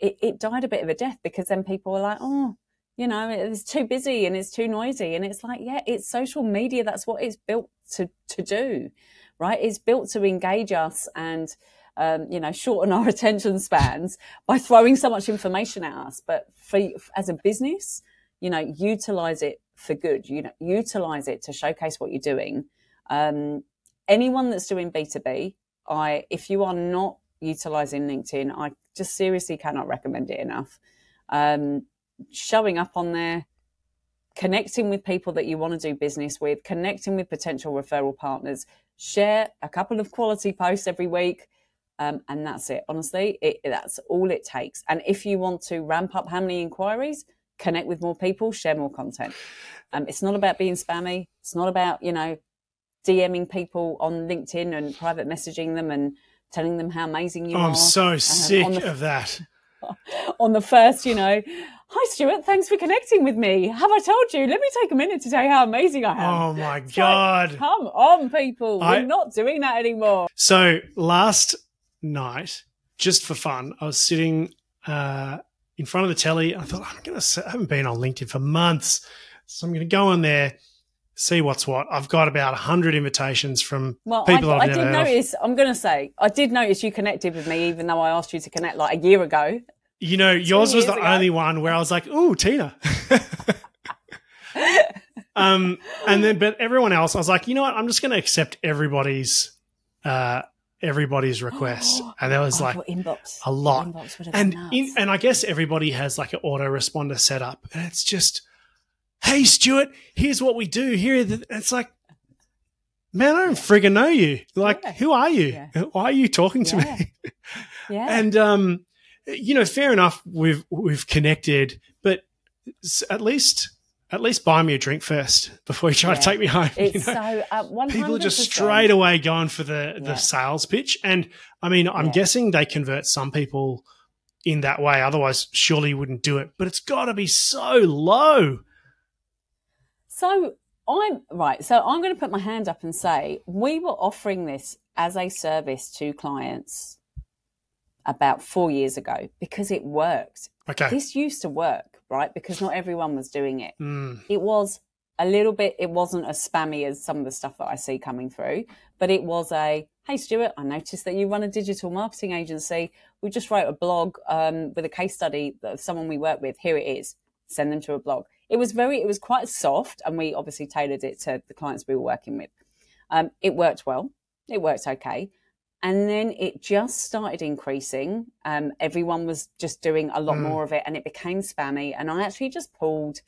it, it died a bit of a death because then people were like, oh, you know, it's too busy and it's too noisy. And it's like, yeah, it's social media. That's what it's built to, to do right? It's built to engage us and, um, you know, shorten [LAUGHS] our attention spans by throwing so much information at us. But for, as a business, you know, utilize it for good, you know, utilize it to showcase what you're doing. Um, anyone that's doing B2B, I, if you are not utilizing LinkedIn, I just seriously cannot recommend it enough. Um, showing up on there, connecting with people that you want to do business with, connecting with potential referral partners, share a couple of quality posts every week. Um, and that's it. Honestly, it, that's all it takes. And if you want to ramp up how many inquiries, connect with more people, share more content. Um, it's not about being spammy. It's not about, you know, DMing people on LinkedIn and private messaging them and telling them how amazing you oh, are. I'm so um, sick the, of that. [LAUGHS] On the first, you know, Hi, Stuart. Thanks for connecting with me. Have I told you? Let me take a minute to tell you how amazing I am. Oh my [LAUGHS] God. Like, come on, people. I, We're not doing that anymore. So last night, just for fun, I was sitting uh, in front of the telly. I thought, I'm going to, I haven't been on LinkedIn for months. So I'm going to go on there, see what's what. I've got about 100 invitations from well, people I, I've I did notice, I'm going to say, I did notice you connected with me, even though I asked you to connect like a year ago. You know, yours was the ago. only one where I was like, "Ooh, Tina." [LAUGHS] um, and then, but everyone else, I was like, you know what? I'm just going to accept everybody's, uh, everybody's request, [GASPS] and there was oh, like inbox. a lot. And in, and I guess everybody has like an autoresponder set up, and it's just, hey, Stuart, here's what we do. Here, it's like, man, I don't friggin' know you. Like, yeah. who are you? Yeah. Why are you talking to yeah. me? [LAUGHS] yeah. And um, you know, fair enough. We've we've connected, but at least at least buy me a drink first before you try to take me home. It's you know? so uh, people are just straight away going for the the sales pitch, and I mean, I'm guessing they convert some people in that way. Otherwise, surely you wouldn't do it. But it's got to be so low. So I'm right. So I'm going to put my hand up and say we were offering this as a service to clients about four years ago because it worked. Okay. This used to work, right? Because not everyone was doing it. Mm. It was a little bit, it wasn't as spammy as some of the stuff that I see coming through, but it was a, hey, Stuart, I noticed that you run a digital marketing agency. We just wrote a blog um, with a case study of someone we work with. Here it is. Send them to a blog. It was very, it was quite soft, and we obviously tailored it to the clients we were working with. Um, it worked well. It worked okay. And then it just started increasing. Um, everyone was just doing a lot Mm. more of it, and it became spammy. And I actually just pulled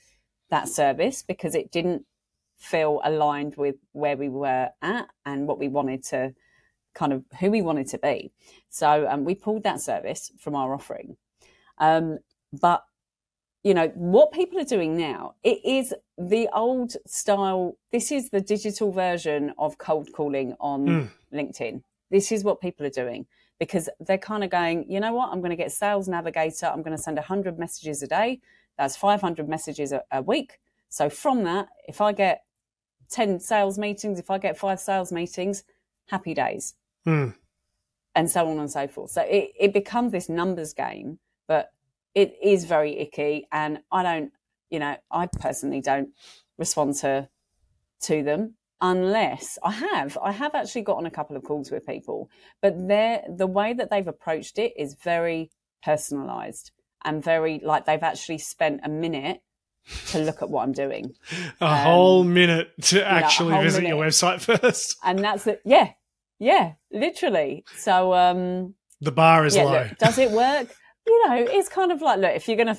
that service because it didn't feel aligned with where we were at and what we wanted to kind of who we wanted to be. So um, we pulled that service from our offering. Um, but you know what people are doing now it is the old style this is the digital version of cold calling on Mm. linkedin this is what people are doing because they're kind of going you know what i'm going to get sales navigator i'm going to send 100 messages a day that's 500 messages a, a week so from that if i get 10 sales meetings if i get five sales meetings happy days Mm. and so on and so forth. So it, it becomes this numbers game, but it is very icky. And I don't, you know, I personally don't respond to to them unless I have. I have actually got on a couple of calls with people, but they're the way that they've approached it is very personalized and very like they've actually spent a minute to look at what I'm doing. [LAUGHS] A Um, whole minute to actually whole visit your website [LAUGHS] first. And that's it. Yeah. Yeah. Literally. So um The bar is yeah, low. look, does it work? [LAUGHS] You know, it's kind of like, look, if you're going to,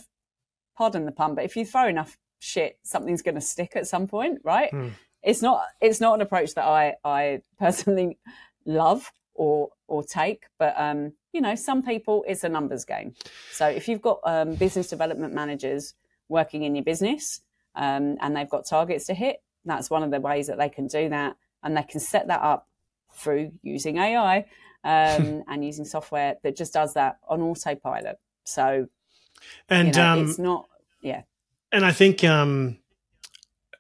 pardon the pun, but if you throw enough shit, something's going to stick at some point, right? Hmm. It's not, it's not an approach that I, I [LAUGHS] personally love or, or take, but, um, you know, some people, it's a numbers game. So if you've got um, business development managers working in your business um, and they've got targets to hit, that's one of the ways that they can do that. And they can set that up through using AI um, [LAUGHS] and using software that just does that on autopilot. So, And you know, um, it's not, yeah. and I think, um,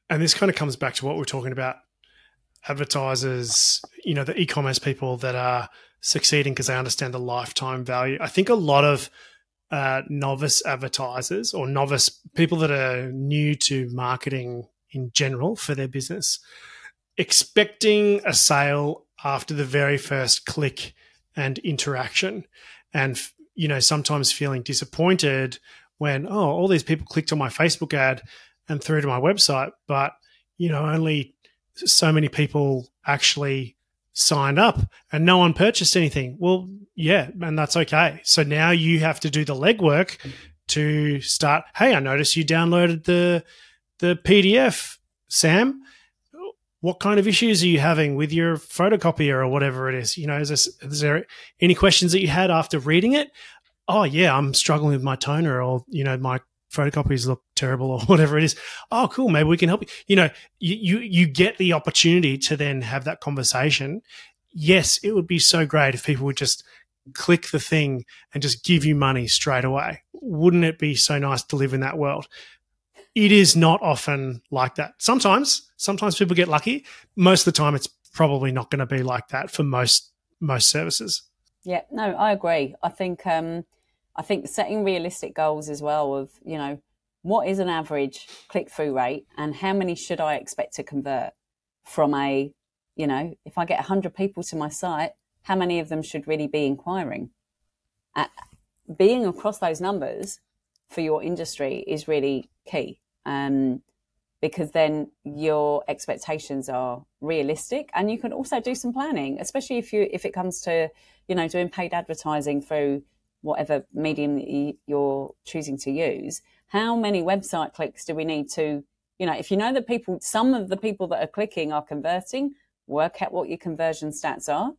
and this kind of comes back to what we're talking about advertisers, you know, the e commerce people that are succeeding because they understand the lifetime value. I think a lot of uh, novice advertisers or novice people that are new to marketing in general for their business, expecting a sale after the very first click and interaction. And, you know, sometimes feeling disappointed when, oh, all these people clicked on my Facebook ad and through to my website, but, you know, only so many people actually signed up and no one purchased anything. Well, yeah, and that's okay. So now you have to do the legwork to start, hey, I noticed you downloaded the the PDF, Sam. What kind of issues are you having with your photocopier or whatever it is? You know, is, this, is there any questions that you had after reading it? Oh, yeah, I'm struggling with my toner or, you know, my photocopies look terrible or [LAUGHS] whatever it is. Oh, cool. Maybe we can help you. You know, you, you, you get the opportunity to then have that conversation. Yes, it would be so great if people would just click the thing and just give you money straight away. Wouldn't it be so nice to live in that world? It is not often like that. Sometimes, sometimes people get lucky. Most of the time, it's probably not going to be like that for most most services. Yeah, no, I agree. I think um, I think setting realistic goals as well of you know what is an average click through rate and how many should I expect to convert from a you know if I get hundred people to my site, how many of them should really be inquiring? Uh, being across those numbers for your industry is really key. Um, because then your expectations are realistic and you can also do some planning especially if you if it comes to you know doing paid advertising through whatever medium you're choosing to use. How many website clicks do we need to you know if you know that people some of the people that are clicking are converting work out what your conversion stats are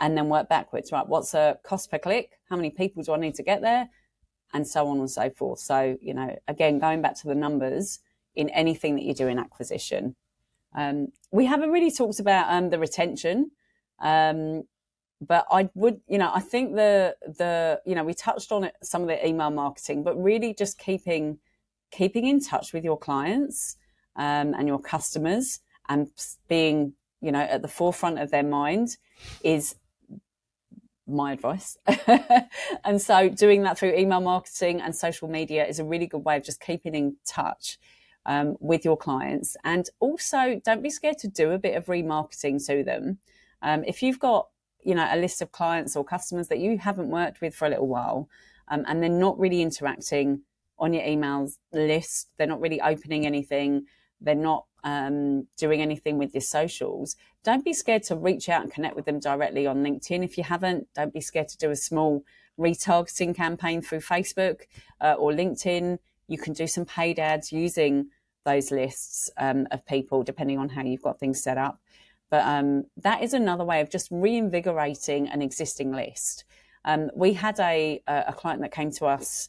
and then work backwards right? What's a cost per click? How many people do i need to get there and so on and so forth so you know again going back to the numbers in anything that you do in acquisition. Um, we haven't really talked about um, the retention, um, but I would, you know, I think the the you know we touched on it some of the email marketing, but really just keeping keeping in touch with your clients. um, and your customers and being, you know, at the forefront of their mind is my advice. [LAUGHS] and so doing that through email marketing and social media is a really good way of just keeping in touch um, with your clients. And also don't be scared to do a bit of remarketing to them. Um, if you've got, you know, a list of clients or customers that you haven't worked with for a little while, um, and they're not really interacting on your emails list, they're not really opening anything, they're not um, doing anything with your socials, don't be scared to reach out and connect with them directly on LinkedIn. If you haven't, don't be scared to do a small retargeting campaign through Facebook uh, or LinkedIn. You can do some paid ads using those lists um, of people, depending on how you've got things set up. But um, that is another way of just reinvigorating an existing list. Um, we had a, a client that came to us,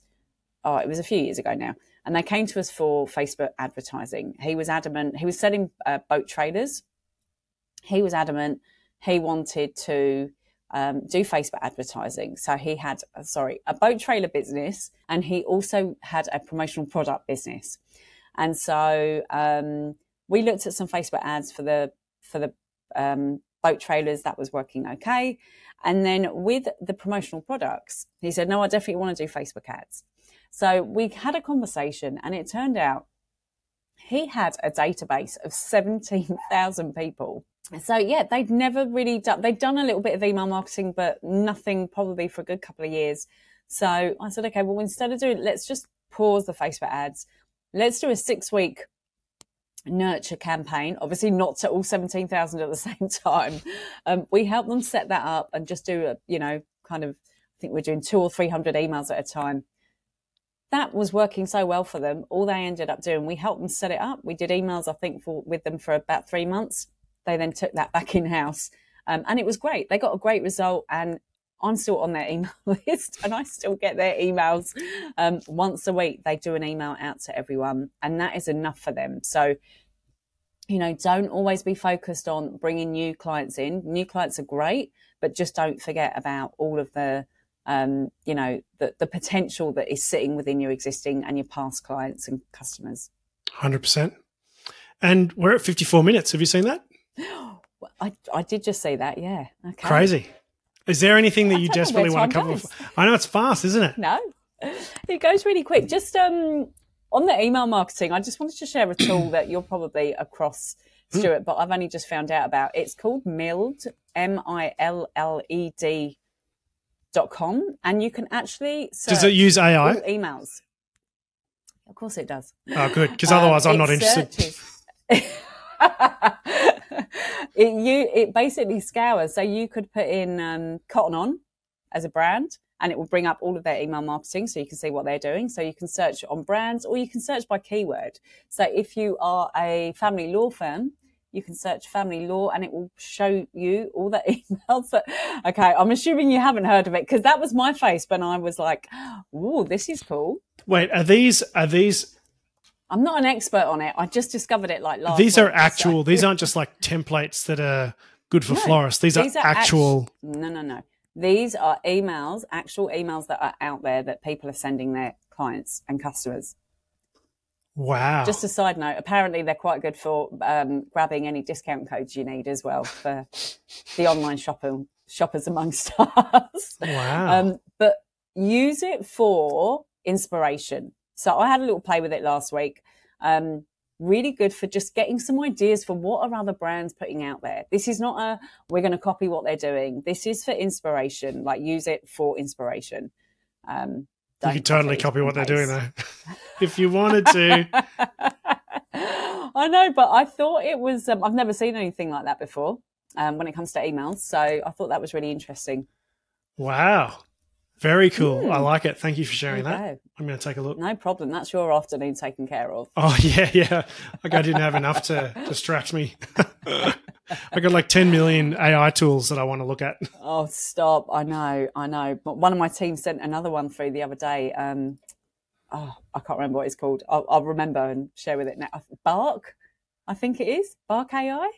oh, it was a few years ago now, and they came to us for Facebook advertising. He was adamant, he was selling uh, boat trailers. He was adamant he wanted to um, do Facebook advertising. So he had, uh, sorry, a boat trailer business and he also had a promotional product business. And so um, we looked at some Facebook ads for the, for the um, boat trailers that was working okay. And then with the promotional products, he said, no, I definitely want to do Facebook ads. So we had a conversation and it turned out he had a database of 17,000 people. So yeah, they'd never really done, they'd done a little bit of email marketing, but nothing probably for a good couple of years. So I said, okay, well, instead of doing, let's just pause the Facebook ads. Let's do a six week nurture campaign. Obviously, not to all 17,000 at the [LAUGHS] same time. Um, we help them set that up and just do a, you know, kind of, I think we're doing two or 300 emails at a time that was working so well for them. All they ended up doing, we helped them set it up. We did emails, I think, for with them for about three months. They then took that back in house, um, and it was great. They got a great result, and I'm still on their [LAUGHS] email list, and I still get their emails um, once a week. They do an email out to everyone, and that is enough for them. So. You know, don't always be focused on bringing new clients in. New clients are great, but just don't forget about all of the um, you know, the, the potential that is sitting within your existing and your past clients and customers. 100%. And we're at 54 minutes. Have you seen that? [GASPS] I, I did just see that, yeah. Okay. Crazy. Is there anything that I you desperately want to cover? Goes. I know it's fast, isn't it? No, [LAUGHS] it goes really quick. Just um, on the email marketing, I just wanted to share a [CLEARS THROAT] tool that you're probably across, hmm. Stuart, but I've only just found out about. It's called Milled, M I L L E D dot com and you can actually does it use ai emails. Of course it does. Oh good because otherwise um, i'm not interested. [LAUGHS] it you it basically scours. So you could put in um, Cotton On as a brand and it will bring up all of their email marketing so you can see what they're doing. So you can search on brands or you can search by keyword. So if you are a family law firm you can search family law and it will show you all the [LAUGHS] emails that, okay, I'm assuming you haven't heard of it because that was my face when I was like, oh, this is cool. Wait, are these, are these, I'm not an expert on it. I just discovered it like last These are actual, so. these aren't just like templates that are good for no, florists. These, these are, are, actual. Act- no, no, no. These are emails, actual emails that are out there that people are sending their clients and customers. Wow. Just a side note, apparently they're quite good for um, grabbing any discount codes you need as well for the online shopping shoppers amongst [LAUGHS] us. Wow. Um, but use it for inspiration. So I had a little play with it last week. Um, really good for just getting some ideas for what are other brands putting out there. This is not a we're going to copy what they're doing. This is for inspiration. Like use it for inspiration. Um, you could totally copy what they're doing though, [LAUGHS] if you wanted to. [LAUGHS] I know, but I thought it was. Um, I've never seen anything like that before um, when it comes to emails, so I thought that was really interesting. Wow, very cool. Mm. I like it. Thank you for sharing that. Go. I'm going to take a look. No problem. That's your afternoon taken care of. Oh [LAUGHS] yeah, yeah. Like I didn't have enough to distract me. [LAUGHS] I got like 10 million AI tools that I want to look at. [LAUGHS] Oh, stop. I know. I know. But one of my team sent another one through the other day. Um, oh, I can't remember what it's called. I'll, I'll remember and share with it now. Bark, I think it is. Bark AI?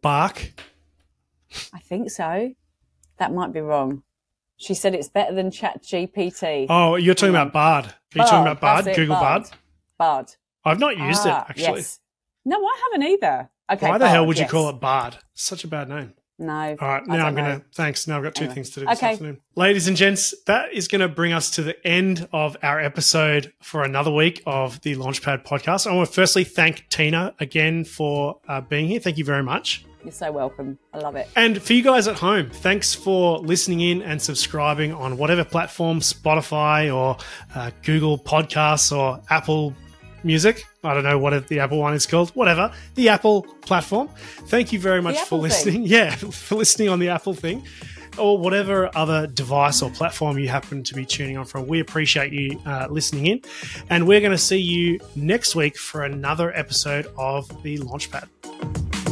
Bark? I think so. That might be wrong. She said it's better than Chat GPT. Oh, you're talking about Bard. Are you Bard, talking about Bard? Google Bard. Bard. I've not used ah, it actually. Yes. No, I haven't either. Okay. Why the hell would you call it Bard? Such a bad name. No. All right, now I'm going to. Thanks. Now I've got two Anyway. things to do this Okay. afternoon. Ladies and gents, that is going to bring us to the end of our episode for another week of the Launchpad podcast. I want to firstly thank Tina again for uh, being here. Thank you very much. You're so welcome. I love it. And for you guys at home, thanks for listening in and subscribing on whatever platform, Spotify or uh, Google Podcasts or Apple Music. I don't know what the Apple one is called. Whatever. The Apple platform. Thank you very much for Apple thing. listening. [LAUGHS] Yeah, for listening on the Apple thing or whatever other device or platform you happen to be tuning on from. We appreciate you uh, listening in. And we're going to see you next week for another episode of the Launchpad.